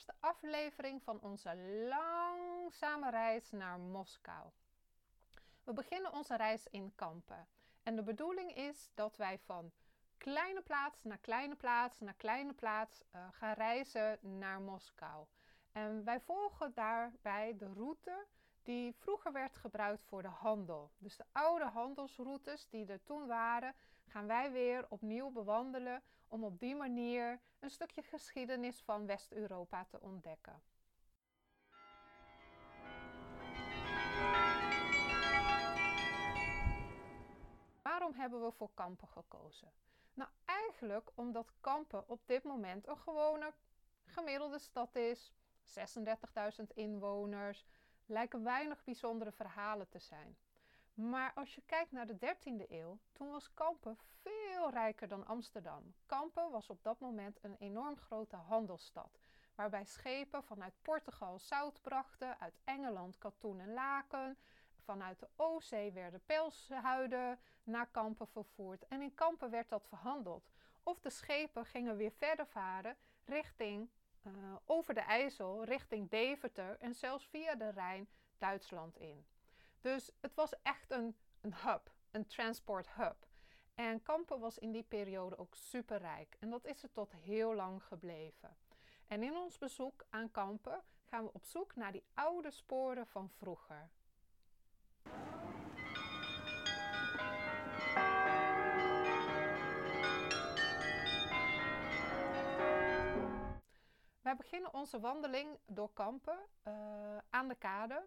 eerste aflevering van onze langzame reis naar Moskou. We beginnen onze reis in Kampen. En de bedoeling is dat wij van kleine plaats naar kleine plaats naar kleine plaats uh, gaan reizen naar Moskou. En wij volgen daarbij de route die vroeger werd gebruikt voor de handel. Dus de oude handelsroutes die er toen waren, gaan wij weer opnieuw bewandelen om op die manier een stukje geschiedenis van West-Europa te ontdekken. Waarom hebben we voor Kampen gekozen? Nou, eigenlijk omdat Kampen op dit moment een gewone gemiddelde stad is. 36.000 inwoners, lijken weinig bijzondere verhalen te zijn. Maar als je kijkt naar de 13e eeuw, toen was Kampen veel rijker dan Amsterdam. Kampen was op dat moment een enorm grote handelsstad, waarbij schepen vanuit Portugal zout brachten, uit Engeland katoen en laken, vanuit de Oostzee werden pelshuiden naar Kampen vervoerd en in Kampen werd dat verhandeld. Of de schepen gingen weer verder varen richting uh, over de IJssel richting Deventer en zelfs via de Rijn Duitsland in. Dus het was echt een, een hub, een transport hub. En Kampen was in die periode ook superrijk en dat is het tot heel lang gebleven. En in ons bezoek aan Kampen gaan we op zoek naar die oude sporen van vroeger. Wij beginnen onze wandeling door Kampen uh, aan de kade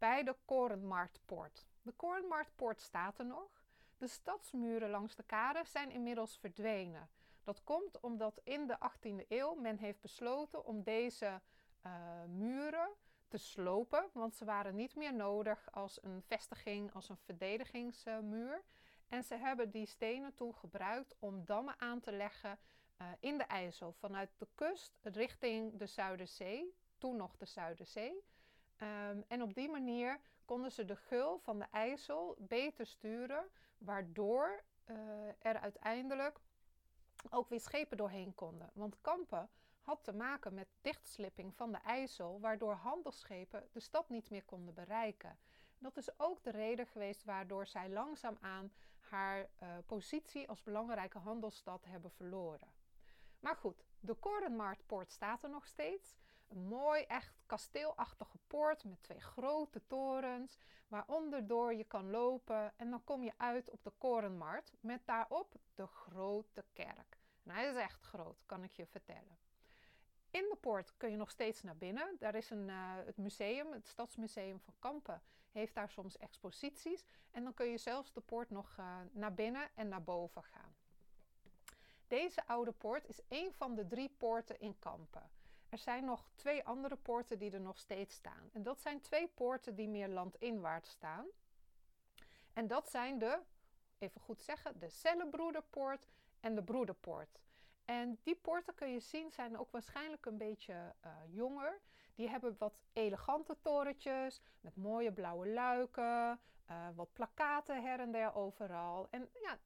bij de Korenmarktpoort. De Korenmarktpoort staat er nog. De stadsmuren langs de kade zijn inmiddels verdwenen. Dat komt omdat in de 18e eeuw men heeft besloten om deze uh, muren te slopen, want ze waren niet meer nodig als een vestiging, als een verdedigingsmuur. En ze hebben die stenen toen gebruikt om dammen aan te leggen uh, in de IJssel vanuit de kust richting de Zuiderzee, toen nog de Zuiderzee. Um, en op die manier konden ze de gul van de IJssel beter sturen, waardoor uh, er uiteindelijk ook weer schepen doorheen konden. Want Kampen had te maken met dichtslipping van de IJssel, waardoor handelsschepen de stad niet meer konden bereiken. Dat is ook de reden geweest waardoor zij langzaamaan haar uh, positie als belangrijke handelsstad hebben verloren. Maar goed, de Korenmarktpoort staat er nog steeds. Een mooi, echt kasteelachtige poort met twee grote torens, waaronder door je kan lopen. En dan kom je uit op de Korenmarkt met daarop de grote kerk. En hij is echt groot, kan ik je vertellen. In de poort kun je nog steeds naar binnen. Daar is een, uh, het museum, het Stadsmuseum van Kampen, heeft daar soms exposities. En dan kun je zelfs de poort nog uh, naar binnen en naar boven gaan. Deze oude poort is een van de drie poorten in Kampen. Er zijn nog twee andere poorten die er nog steeds staan. En dat zijn twee poorten die meer landinwaarts staan. En dat zijn de, even goed zeggen, de Cellebroederpoort en de Broederpoort. En die poorten kun je zien zijn ook waarschijnlijk een beetje uh, jonger. Die hebben wat elegante torentjes met mooie blauwe luiken, uh, wat plakaten her en der overal. En ja,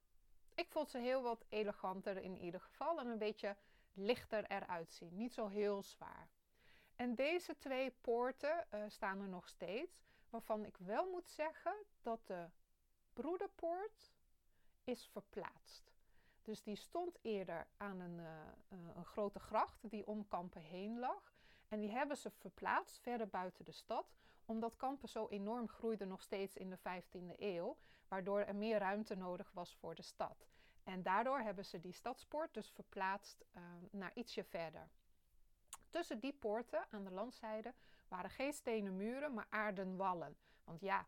ik vond ze heel wat eleganter in ieder geval en een beetje lichter eruit zien. Niet zo heel zwaar. En deze twee poorten uh, staan er nog steeds, waarvan ik wel moet zeggen dat de broederpoort is verplaatst. Dus die stond eerder aan een, uh, een grote gracht die om Kampen heen lag. En die hebben ze verplaatst verder buiten de stad, omdat Kampen zo enorm groeide nog steeds in de 15e eeuw, waardoor er meer ruimte nodig was voor de stad. En daardoor hebben ze die stadspoort dus verplaatst uh, naar ietsje verder. Tussen die poorten aan de landzijde waren geen stenen muren, maar aarden wallen. Want ja,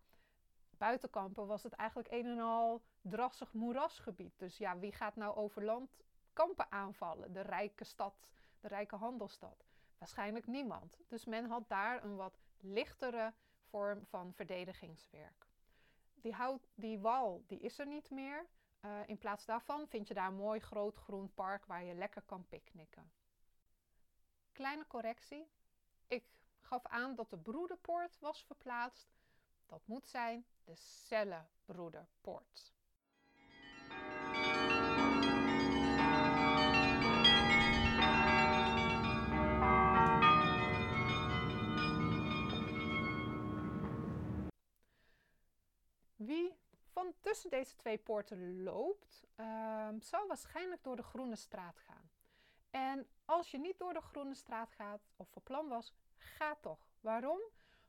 buiten Kampen was het eigenlijk een en al drassig moerasgebied. Dus ja, wie gaat nou over land Kampen aanvallen? De rijke stad, de rijke handelstad. Waarschijnlijk niemand. Dus men had daar een wat lichtere vorm van verdedigingswerk. Die, hout, die wal die is er niet meer. Uh, in plaats daarvan vind je daar een mooi groot groen park waar je lekker kan picknicken. Kleine correctie. Ik gaf aan dat de broederpoort was verplaatst. Dat moet zijn de cellenbroederpoort. Tussen deze twee poorten loopt, um, zal waarschijnlijk door de Groene Straat gaan. En als je niet door de Groene Straat gaat, of voor plan was, ga toch. Waarom?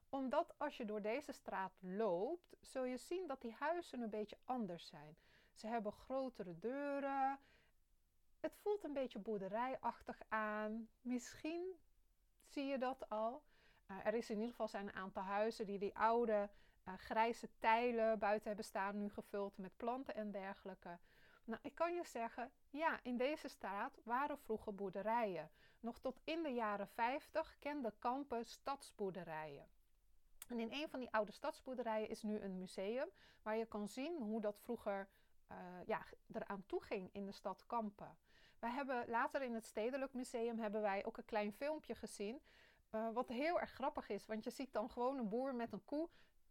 Omdat als je door deze straat loopt, zul je zien dat die huizen een beetje anders zijn. Ze hebben grotere deuren. Het voelt een beetje boerderijachtig aan. Misschien zie je dat al. Uh, er is in ieder geval zijn een aantal huizen die die oude grijze tijlen buiten hebben staan, nu gevuld met planten en dergelijke. Nou, ik kan je zeggen, ja, in deze straat waren vroeger boerderijen. Nog tot in de jaren 50 kenden kampen stadsboerderijen. En in een van die oude stadsboerderijen is nu een museum waar je kan zien hoe dat vroeger uh, ja, eraan toe ging in de stad Kampen. Wij hebben later in het Stedelijk Museum hebben wij ook een klein filmpje gezien. Uh, wat heel erg grappig is, want je ziet dan gewoon een boer met een koe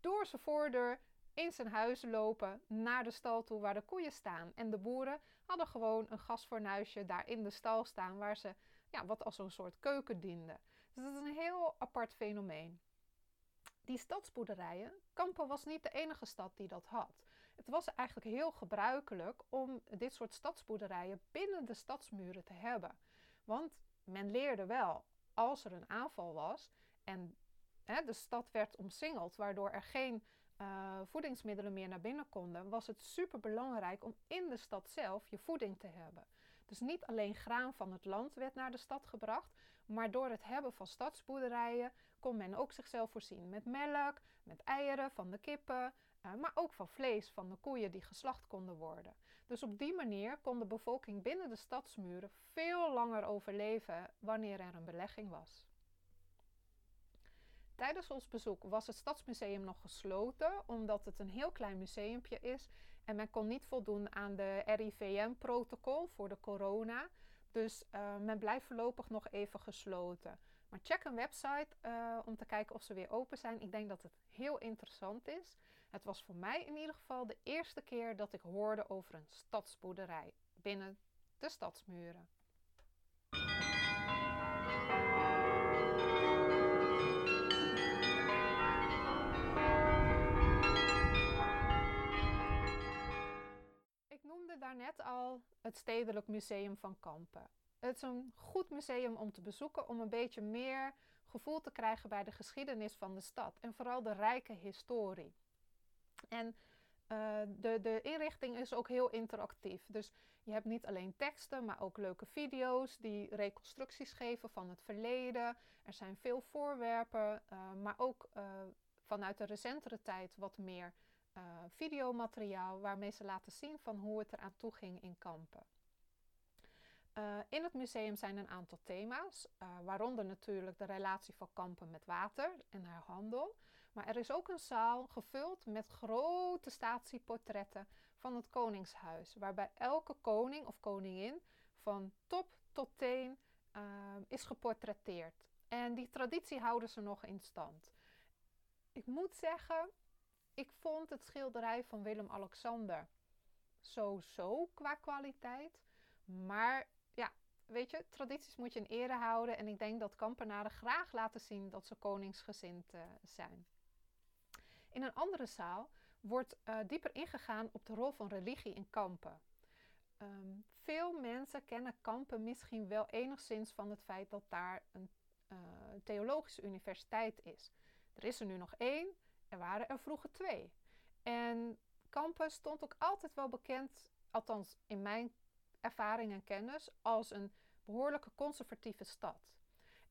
door zijn voordeur in zijn huis lopen naar de stal toe waar de koeien staan. En de boeren hadden gewoon een gasfornuisje daar in de stal staan waar ze ja, wat als een soort keuken diende. Dus dat is een heel apart fenomeen. Die stadsboerderijen, Kampen was niet de enige stad die dat had. Het was eigenlijk heel gebruikelijk om dit soort stadsboerderijen binnen de stadsmuren te hebben. Want men leerde wel, als er een aanval was en hè, de stad werd omsingeld, waardoor er geen uh, voedingsmiddelen meer naar binnen konden, was het super belangrijk om in de stad zelf je voeding te hebben. Dus niet alleen graan van het land werd naar de stad gebracht, maar door het hebben van stadsboerderijen kon men ook zichzelf voorzien met melk, met eieren van de kippen, uh, maar ook van vlees van de koeien die geslacht konden worden. Dus op die manier kon de bevolking binnen de stadsmuren veel langer overleven wanneer er een belegging was. Tijdens ons bezoek was het Stadsmuseum nog gesloten, omdat het een heel klein museumpje is en men kon niet voldoen aan de RIVM-protocol voor de corona. Dus uh, men blijft voorlopig nog even gesloten. Maar check een website uh, om te kijken of ze weer open zijn. Ik denk dat het heel interessant is. Het was voor mij in ieder geval de eerste keer dat ik hoorde over een stadsboerderij binnen de stadsmuren. Het Stedelijk Museum van Kampen. Het is een goed museum om te bezoeken om een beetje meer gevoel te krijgen bij de geschiedenis van de stad en vooral de rijke historie. En uh, de, de inrichting is ook heel interactief. Dus je hebt niet alleen teksten, maar ook leuke video's die reconstructies geven van het verleden. Er zijn veel voorwerpen, uh, maar ook uh, vanuit de recentere tijd wat meer uh, videomateriaal waarmee ze laten zien van hoe het eraan toe ging in kampen. Uh, in het museum zijn een aantal thema's, uh, waaronder natuurlijk de relatie van kampen met water en haar handel. Maar er is ook een zaal gevuld met grote statieportretten van het koningshuis, waarbij elke koning of koningin van top tot teen is geportretteerd. En die traditie houden ze nog in stand. Ik moet zeggen, ik vond het schilderij van Willem-Alexander zo-zo qua kwaliteit. Maar ja, weet je, tradities moet je in ere houden. En ik denk dat kampenaren graag laten zien dat ze koningsgezind uh, zijn. In een andere zaal wordt uh, dieper ingegaan op de rol van religie in kampen. Um, veel mensen kennen kampen misschien wel enigszins van het feit dat daar een uh, theologische universiteit is. Er is er nu nog één, er waren er vroeger twee. En Kampen stond ook altijd wel bekend, althans in mijn ervaring en kennis, als een behoorlijke conservatieve stad.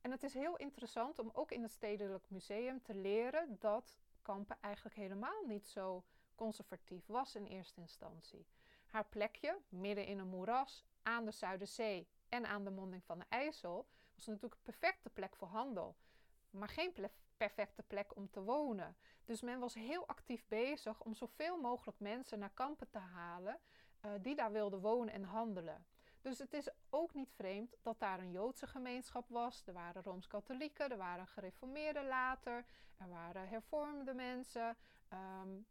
En het is heel interessant om ook in het Stedelijk Museum te leren dat Kampen eigenlijk helemaal niet zo conservatief was in eerste instantie. Haar plekje, midden in een moeras, aan de Zuiderzee en aan de monding van de IJssel, was natuurlijk een perfecte plek voor handel. Maar geen perfecte plek om te wonen. Dus men was heel actief bezig om zoveel mogelijk mensen naar kampen te halen uh, die daar wilden wonen en handelen. Dus het is ook niet vreemd dat daar een Joodse gemeenschap was. Er waren Rooms-Katholieken, er waren gereformeerden later, er waren hervormde mensen. Um,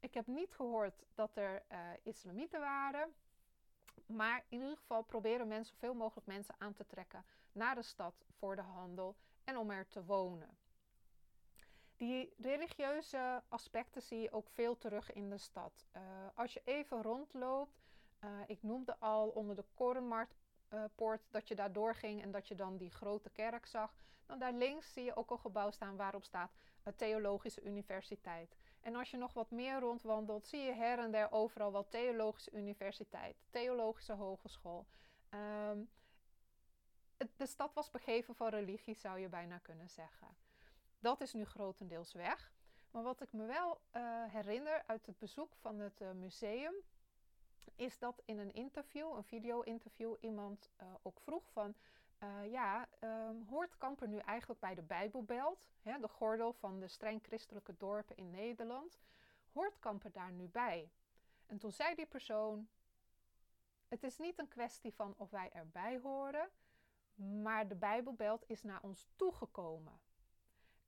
ik heb niet gehoord dat er uh, islamieten waren. Maar in ieder geval proberen mensen zoveel mogelijk mensen aan te trekken naar de stad voor de handel en om er te wonen. Die religieuze aspecten zie je ook veel terug in de stad. Uh, als je even rondloopt, uh, ik noemde al onder de Korenmarktpoort uh, dat je daar doorging en dat je dan die grote kerk zag. Dan daar links zie je ook een gebouw staan waarop staat Theologische Universiteit. En als je nog wat meer rondwandelt, zie je her en der overal wel Theologische Universiteit, Theologische Hogeschool. Um, de stad was begeven van religie, zou je bijna kunnen zeggen. Dat is nu grotendeels weg. Maar wat ik me wel uh, herinner uit het bezoek van het uh, museum, is dat in een interview, een video-interview, iemand uh, ook vroeg van, ja, um, hoort Kampen nu eigenlijk bij de Bijbelbelt, hè, de gordel van de streng christelijke dorpen in Nederland, hoort Kampen daar nu bij? En toen zei die persoon, het is niet een kwestie van of wij erbij horen, maar de Bijbelbelt is naar ons toegekomen.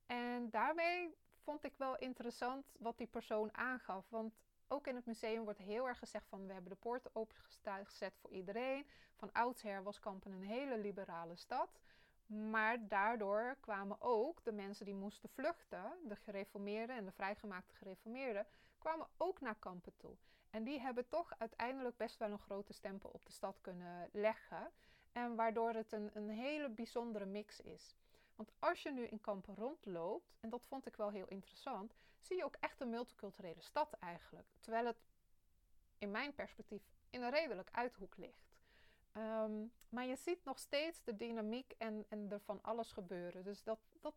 En daarmee vond ik wel interessant wat die persoon aangaf. Want ook in het museum wordt heel erg gezegd van we hebben de poorten opengezet voor iedereen. Van oudsher was Kampen een hele liberale stad. Maar daardoor kwamen ook de mensen die moesten vluchten, de gereformeerden en de vrijgemaakte gereformeerden, kwamen ook naar Kampen toe. En die hebben toch uiteindelijk best wel een grote stempel op de stad kunnen leggen. En waardoor het een, een hele bijzondere mix is. Want als je nu in Kampen rondloopt, en dat vond ik wel heel interessant, zie je ook echt een multiculturele stad eigenlijk. Terwijl het in mijn perspectief in een redelijk uithoek ligt. Um, maar je ziet nog steeds de dynamiek en, en er van alles gebeuren. Dus dat, dat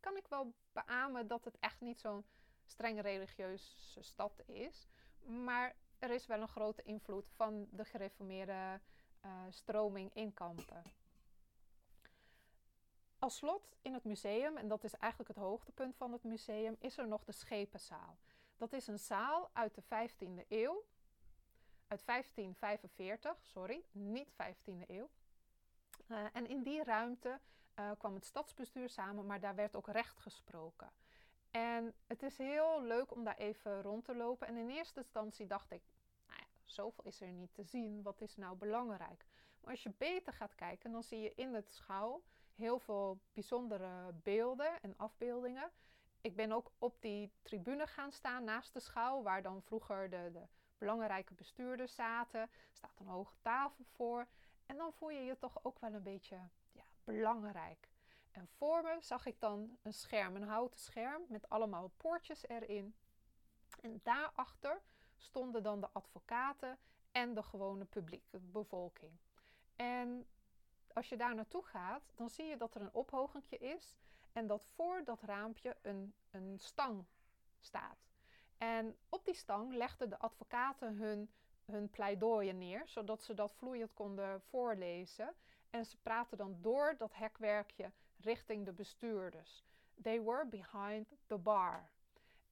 kan ik wel beamen dat het echt niet zo'n streng religieuze stad is. Maar er is wel een grote invloed van de gereformeerde uh, stroming in Kampen. Als slot in het museum, en dat is eigenlijk het hoogtepunt van het museum, is er nog de Schepenzaal. Dat is een zaal uit de 15e eeuw, uit 1545, sorry, niet 15e eeuw. Uh, en in die ruimte uh, kwam het stadsbestuur samen, maar daar werd ook recht gesproken. En het is heel leuk om daar even rond te lopen. En in eerste instantie dacht ik, zoveel is er niet te zien. Wat is nou belangrijk? Maar als je beter gaat kijken, dan zie je in het schouw heel veel bijzondere beelden en afbeeldingen. Ik ben ook op die tribune gaan staan naast de schouw, waar dan vroeger de, de belangrijke bestuurders zaten. Er staat een hoge tafel voor. En dan voel je je toch ook wel een beetje ja, belangrijk. En voor me zag ik dan een scherm, een houten scherm met allemaal poortjes erin. En daarachter stonden dan de advocaten en de gewone publiek, de bevolking. En als je daar naartoe gaat, dan zie je dat er een ophogentje is en dat voor dat raampje een, een stang staat. En op die stang legden de advocaten hun, hun pleidooien neer, zodat ze dat vloeiend konden voorlezen. En ze praten dan door dat hekwerkje richting de bestuurders. They were behind the bar.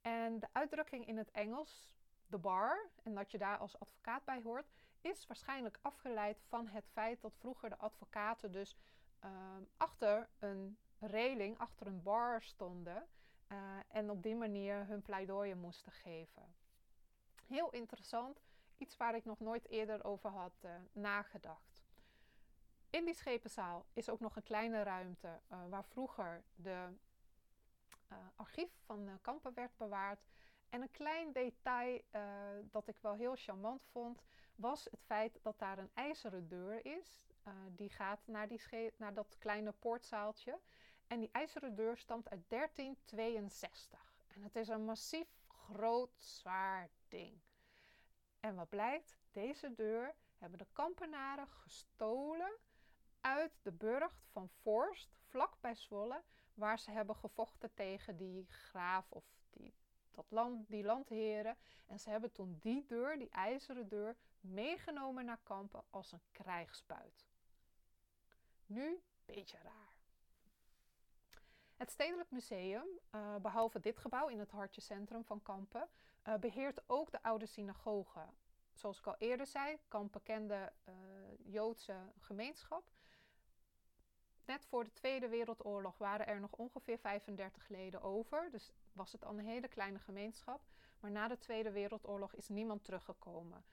En de uitdrukking in het Engels de bar en dat je daar als advocaat bij hoort, is waarschijnlijk afgeleid van het feit dat vroeger de advocaten dus uh, achter een reling, achter een bar stonden uh, en op die manier hun pleidooien moesten geven. Heel interessant, iets waar ik nog nooit eerder over had uh, nagedacht. In die schepenzaal is ook nog een kleine ruimte waar vroeger de archief van Kampen werd bewaard. En een klein detail dat ik wel heel charmant vond, was het feit dat daar een ijzeren deur is. Uh, die gaat naar, die naar dat kleine poortzaaltje. En die ijzeren deur stamt uit 1362. En het is een massief, groot, zwaar ding. En wat blijkt? Deze deur hebben de kampenaren gestolen uit de burcht van Forst, vlak bij Zwolle, waar ze hebben gevochten tegen die graaf of die dat land, die landheren. En ze hebben toen die deur, die ijzeren deur, meegenomen naar Kampen als een krijgsbuit. Nu, beetje raar. Het Stedelijk Museum, uh, behalve dit gebouw in het hartje centrum van Kampen, uh, beheert ook de oude synagoge. Zoals ik al eerder zei, Kampen kende uh, Joodse gemeenschap. Net voor de Tweede Wereldoorlog waren er nog ongeveer 35 leden over. Dus was het al een hele kleine gemeenschap. Maar na de Tweede Wereldoorlog is niemand teruggekomen.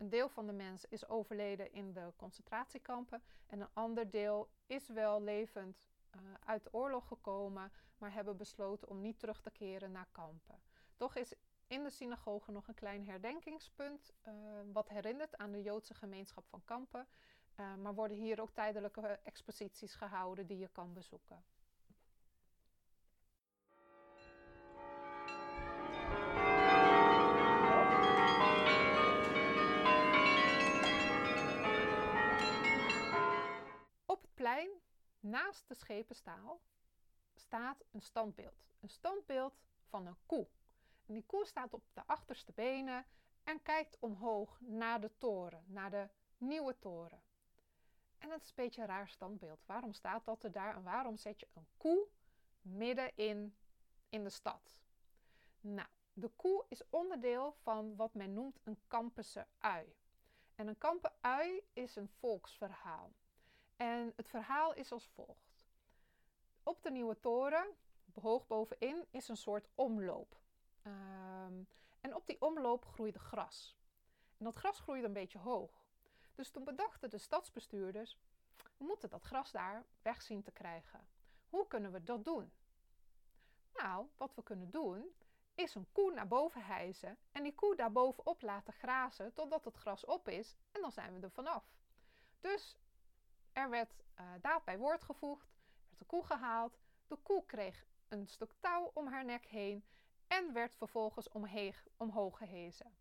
Een deel van de mensen is overleden in de concentratiekampen en een ander deel is wel levend uh, uit de oorlog gekomen, maar hebben besloten om niet terug te keren naar kampen. Toch is in de synagoge nog een klein herdenkingspunt, uh, wat herinnert aan de Joodse gemeenschap van Kampen. Uh, maar worden hier ook tijdelijke exposities gehouden die je kan bezoeken. Naast de schepenstaal, staat een standbeeld. Een standbeeld van een koe. En die koe staat op de achterste benen en kijkt omhoog naar de toren, naar de nieuwe toren. En dat is een beetje een raar standbeeld. Waarom staat dat er daar en waarom zet je een koe midden in, in de stad? Nou, de koe is onderdeel van wat men noemt een Kampense ui. En een Kampen-ui is een volksverhaal. En het verhaal is als volgt. Op de nieuwe toren, hoog bovenin, is een soort omloop. Um, en op die omloop groeide gras. En dat gras groeide een beetje hoog. Dus toen bedachten de stadsbestuurders, we moeten dat gras daar weg zien te krijgen. Hoe kunnen we dat doen? Nou, wat we kunnen doen, is een koe naar boven hijsen en die koe daar bovenop laten grazen totdat het gras op is en dan zijn we er vanaf. Dus er werd uh, daad bij woord gevoegd, werd de koe gehaald, de koe kreeg een stuk touw om haar nek heen en werd vervolgens omhoog gehezen.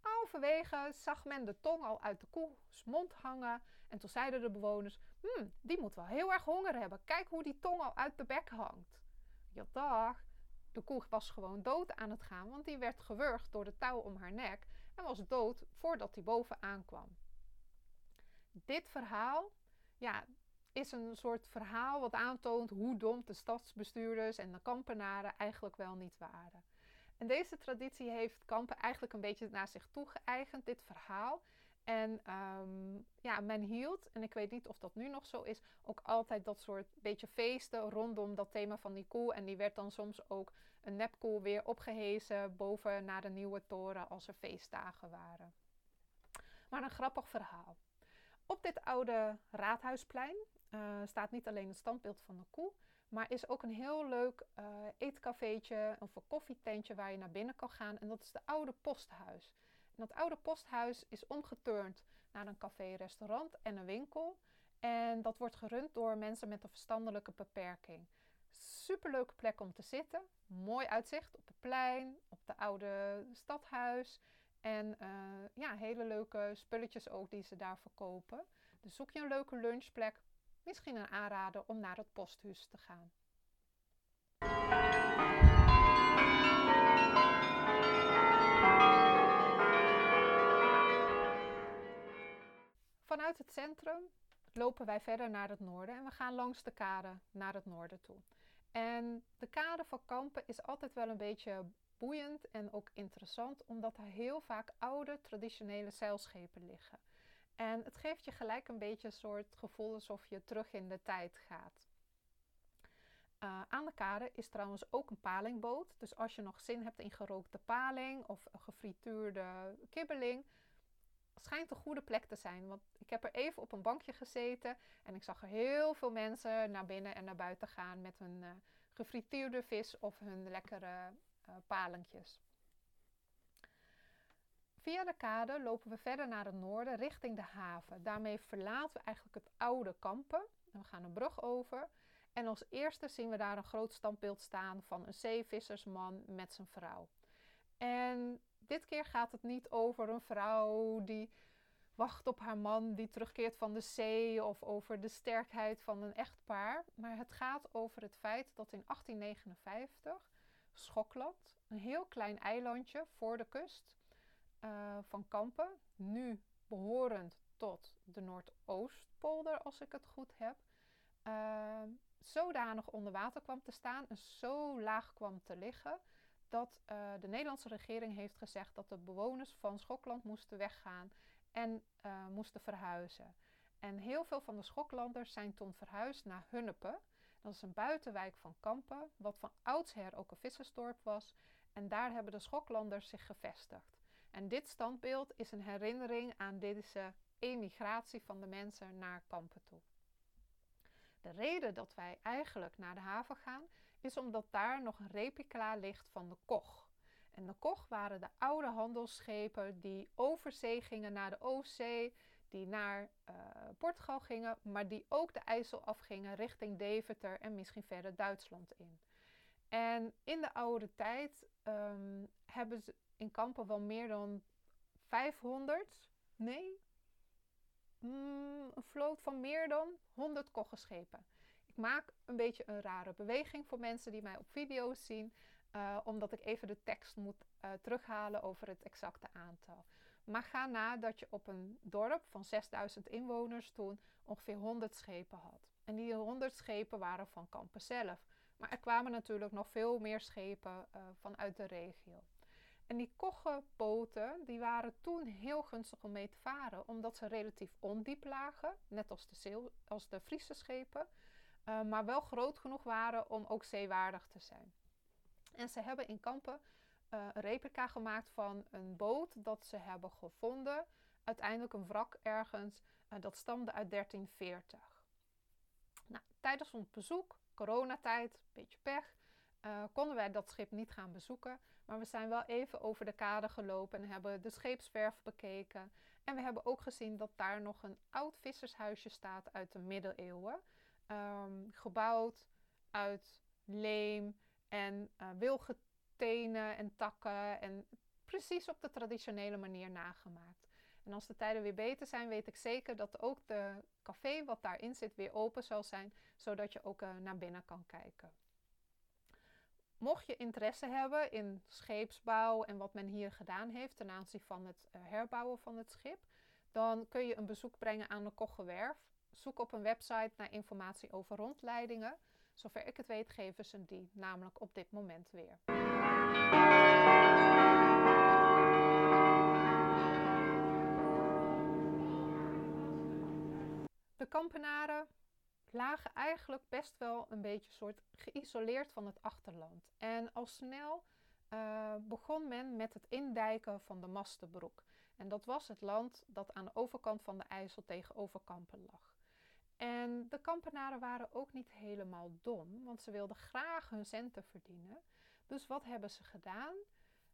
Halverwege zag men de tong al uit de koes mond hangen en toen zeiden de bewoners, hm, die moet wel heel erg honger hebben. Kijk hoe die tong al uit de bek hangt. Ja, dag. De koe was gewoon dood aan het gaan, want die werd gewurgd door de touw om haar nek en was dood voordat hij boven aankwam. Dit verhaal, ja, is een soort verhaal wat aantoont hoe dom de stadsbestuurders en de kampenaren eigenlijk wel niet waren. En deze traditie heeft Kampen eigenlijk een beetje naar zich toe geëigend, dit verhaal. En um, ja, men hield, en ik weet niet of dat nu nog zo is, ook altijd dat soort beetje feesten rondom dat thema van die koe. En die werd dan soms ook een nepkoe weer opgehezen boven naar de nieuwe toren als er feestdagen waren. Maar een grappig verhaal. Op dit oude raadhuisplein uh, staat niet alleen het standbeeld van de koe, maar is ook een heel leuk uh, eetcafeetje of een koffietentje waar je naar binnen kan gaan. En dat is de oude posthuis. En dat oude posthuis is omgeturnd naar een café-restaurant en een winkel. En dat wordt gerund door mensen met een verstandelijke beperking. Superleuke plek om te zitten. Mooi uitzicht op het plein, op de oude stadhuis. En uh, ja, hele leuke spulletjes ook die ze daar verkopen. Dus zoek je een leuke lunchplek, misschien een aanrader om naar het posthuis te gaan. Vanuit het centrum lopen wij verder naar het noorden en we gaan langs de kade naar het noorden toe. En de kade van Kampen is altijd wel een beetje boeiend en ook interessant, omdat er heel vaak oude traditionele zeilschepen liggen. En het geeft je gelijk een beetje een soort gevoel alsof je terug in de tijd gaat. Uh, aan de kade is trouwens ook een palingboot. Dus als je nog zin hebt in gerookte paling of gefrituurde kibbeling, schijnt een goede plek te zijn. Want ik heb er even op een bankje gezeten en ik zag er heel veel mensen naar binnen en naar buiten gaan met hun uh, gefrituurde vis of hun lekkere uh, palingjes. Via de kade lopen we verder naar het noorden richting de haven. Daarmee verlaten we eigenlijk het oude kampen. En we gaan een brug over. En als eerste zien we daar een groot standbeeld staan van een zeevissersman met zijn vrouw. En dit keer gaat het niet over een vrouw die wacht op haar man die terugkeert van de zee of over de sterkheid van een echtpaar. Maar het gaat over het feit dat in 1859 Schokland, een heel klein eilandje voor de kust, uh, van Kampen, nu behorend tot de Noordoostpolder, als ik het goed heb, uh, zodanig onder water kwam te staan en zo laag kwam te liggen dat uh, de Nederlandse regering heeft gezegd dat de bewoners van Schokland moesten weggaan en uh, moesten verhuizen. En heel veel van de Schoklanders zijn toen verhuisd naar Hunnepe. Dat is een buitenwijk van Kampen, wat van oudsher ook een vissersdorp was. En daar hebben de Schoklanders zich gevestigd. En dit standbeeld is een herinnering aan deze emigratie van de mensen naar kampen toe. De reden dat wij eigenlijk naar de haven gaan, is omdat daar nog een replica ligt van de Koch. En de Koch waren de oude handelsschepen die over zee gingen naar de Oostzee, die naar uh, Portugal gingen, maar die ook de IJssel afgingen richting Deventer en misschien verder Duitsland in. En in de oude tijd um, hebben ze in Kampen wel meer dan 500, nee, mm, een vloot van meer dan 100 koggenschepen. Ik maak een beetje een rare beweging voor mensen die mij op video's zien, uh, omdat ik even de tekst moet uh, terughalen over het exacte aantal. Maar ga na dat je op een dorp van 6000 inwoners toen ongeveer 100 schepen had. En die 100 schepen waren van Kampen zelf. Maar er kwamen natuurlijk nog veel meer schepen uh, vanuit de regio. En die koggenboten die waren toen heel gunstig om mee te varen, omdat ze relatief ondiep lagen, net als de, als de Friese schepen, uh, maar wel groot genoeg waren om ook zeewaardig te zijn. En ze hebben in Kampen uh, een replica gemaakt van een boot dat ze hebben gevonden. Uiteindelijk een wrak ergens. Uh, dat stamde uit 1340. Nou, tijdens ons bezoek, coronatijd, beetje pech, uh, konden wij dat schip niet gaan bezoeken. Maar we zijn wel even over de kade gelopen en hebben de scheepswerf bekeken. En we hebben ook gezien dat daar nog een oud vissershuisje staat uit de middeleeuwen. Um, gebouwd uit leem en uh, wilgetenen en takken. En precies op de traditionele manier nagemaakt. En als de tijden weer beter zijn, weet ik zeker dat ook de café wat daarin zit weer open zal zijn, zodat je ook uh, naar binnen kan kijken. Mocht je interesse hebben in scheepsbouw en wat men hier gedaan heeft ten aanzien van het uh, herbouwen van het schip, dan kun je een bezoek brengen aan de Koggewerf. Zoek op een website naar informatie over rondleidingen. Zover ik het weet geven ze die namelijk op dit moment weer. De kampenaren lagen eigenlijk best wel een beetje soort geïsoleerd van het achterland. En al snel uh, begon men met het indijken van de Mastenbroek. En dat was het land dat aan de overkant van de IJssel tegenover Kampen lag. En de kampenaren waren ook niet helemaal dom, want ze wilden graag hun centen verdienen. Dus wat hebben ze gedaan?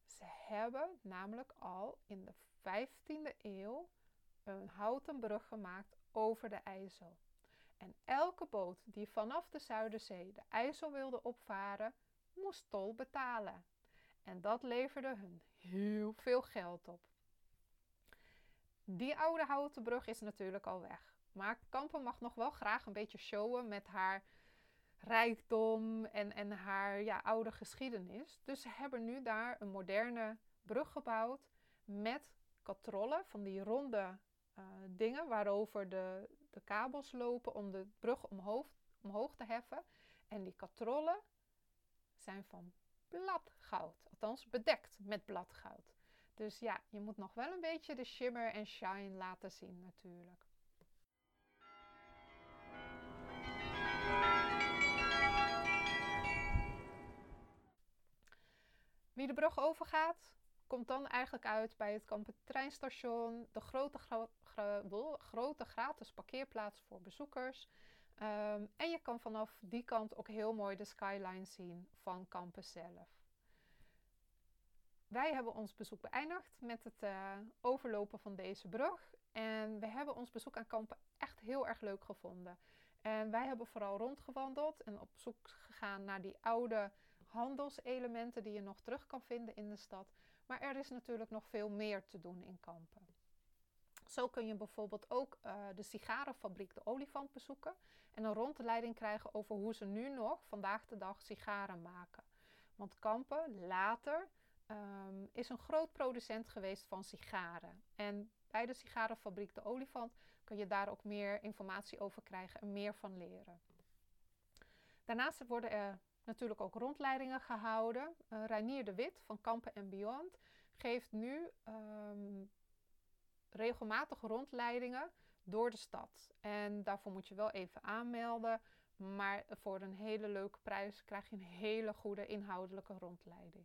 Ze hebben namelijk al in de 15e eeuw een houten brug gemaakt over de IJssel. En elke boot die vanaf de Zuiderzee de IJssel wilde opvaren, moest tol betalen. En dat leverde hun heel veel geld op. Die oude houten brug is natuurlijk al weg. Maar Kampen mag nog wel graag een beetje showen met haar rijkdom en, en haar ja, oude geschiedenis. Dus ze hebben nu daar een moderne brug gebouwd met katrollen van die ronde uh, dingen waarover de, de kabels lopen om de brug omhoog, omhoog te heffen. En die katrollen zijn van bladgoud, althans bedekt met bladgoud. Dus ja, je moet nog wel een beetje de shimmer en shine laten zien natuurlijk. Wie de brug overgaat, komt dan eigenlijk uit bij het Kampen de grote, gro gro grote gratis parkeerplaats voor bezoekers. Um, en je kan vanaf die kant ook heel mooi de skyline zien van Kampen zelf. Wij hebben ons bezoek beëindigd met het uh, overlopen van deze brug. En we hebben ons bezoek aan Kampen echt heel erg leuk gevonden. En wij hebben vooral rondgewandeld en op zoek gegaan naar die oude handelselementen die je nog terug kan vinden in de stad. Maar er is natuurlijk nog veel meer te doen in Kampen. Zo kun je bijvoorbeeld ook uh, de sigarenfabriek De Olifant bezoeken en een rondleiding krijgen over hoe ze nu nog vandaag de dag sigaren maken. Want Kampen later um, is een groot producent geweest van sigaren. En bij de sigarenfabriek De Olifant kun je daar ook meer informatie over krijgen en meer van leren. Daarnaast worden er natuurlijk ook rondleidingen gehouden. Uh, Reinier de Wit van Kampen en Beyond geeft nu um, regelmatig rondleidingen door de stad. En daarvoor moet je wel even aanmelden. Maar voor een hele leuke prijs krijg je een hele goede inhoudelijke rondleiding.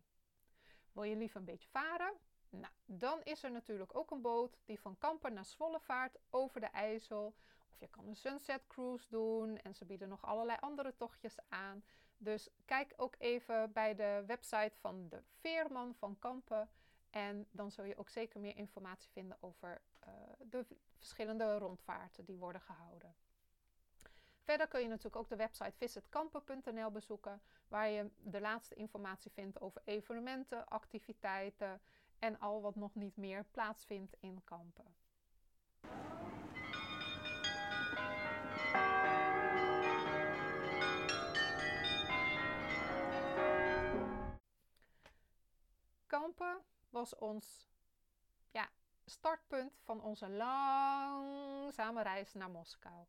Wil je liever een beetje varen? Nou, dan is er natuurlijk ook een boot die van Kampen naar Zwolle vaart over de IJssel. Of je kan een sunset cruise doen en ze bieden nog allerlei andere tochtjes aan. Dus kijk ook even bij de website van de Veerman van Kampen. En dan zul je ook zeker meer informatie vinden over uh, de verschillende rondvaarten die worden gehouden. Verder kun je natuurlijk ook de website visitkampen.nl bezoeken, waar je de laatste informatie vindt over evenementen, activiteiten en al wat nog niet meer plaatsvindt in kampen. Kampen was ons ja, startpunt van onze langzame reis naar Moskou.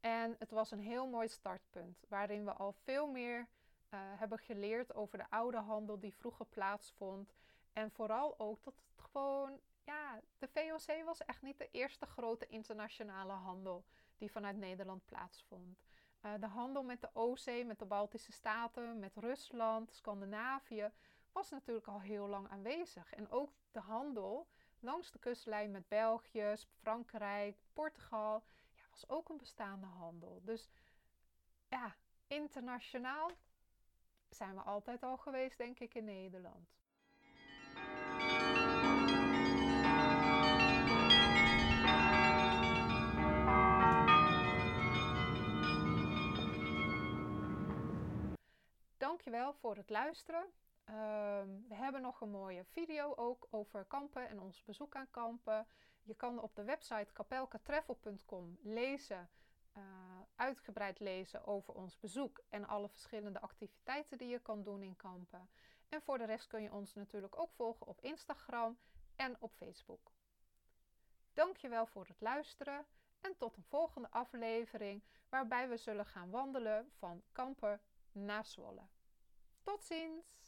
En het was een heel mooi startpunt, waarin we al veel meer uh, hebben geleerd over de oude handel die vroeger plaatsvond. En vooral ook dat het gewoon, ja, de VOC was echt niet de eerste grote internationale handel die vanuit Nederland plaatsvond. Uh, de handel met de OC, met de Baltische Staten, met Rusland, Scandinavië, was natuurlijk al heel lang aanwezig. En ook de handel langs de kustlijn met België, Frankrijk, Portugal was ook een bestaande handel. Dus ja, internationaal zijn we altijd al geweest, denk ik, in Nederland. Dankjewel voor het luisteren. Ehm, we hebben nog een mooie video ook over kampen en ons bezoek aan kampen. Je kan op de website kapelkatravel.com lezen, uh, uitgebreid lezen over ons bezoek en alle verschillende activiteiten die je kan doen in kampen. En voor de rest kun je ons natuurlijk ook volgen op Instagram en op Facebook. Dankjewel voor het luisteren en tot een volgende aflevering waarbij we zullen gaan wandelen van Kampen naar Zwolle. Tot ziens!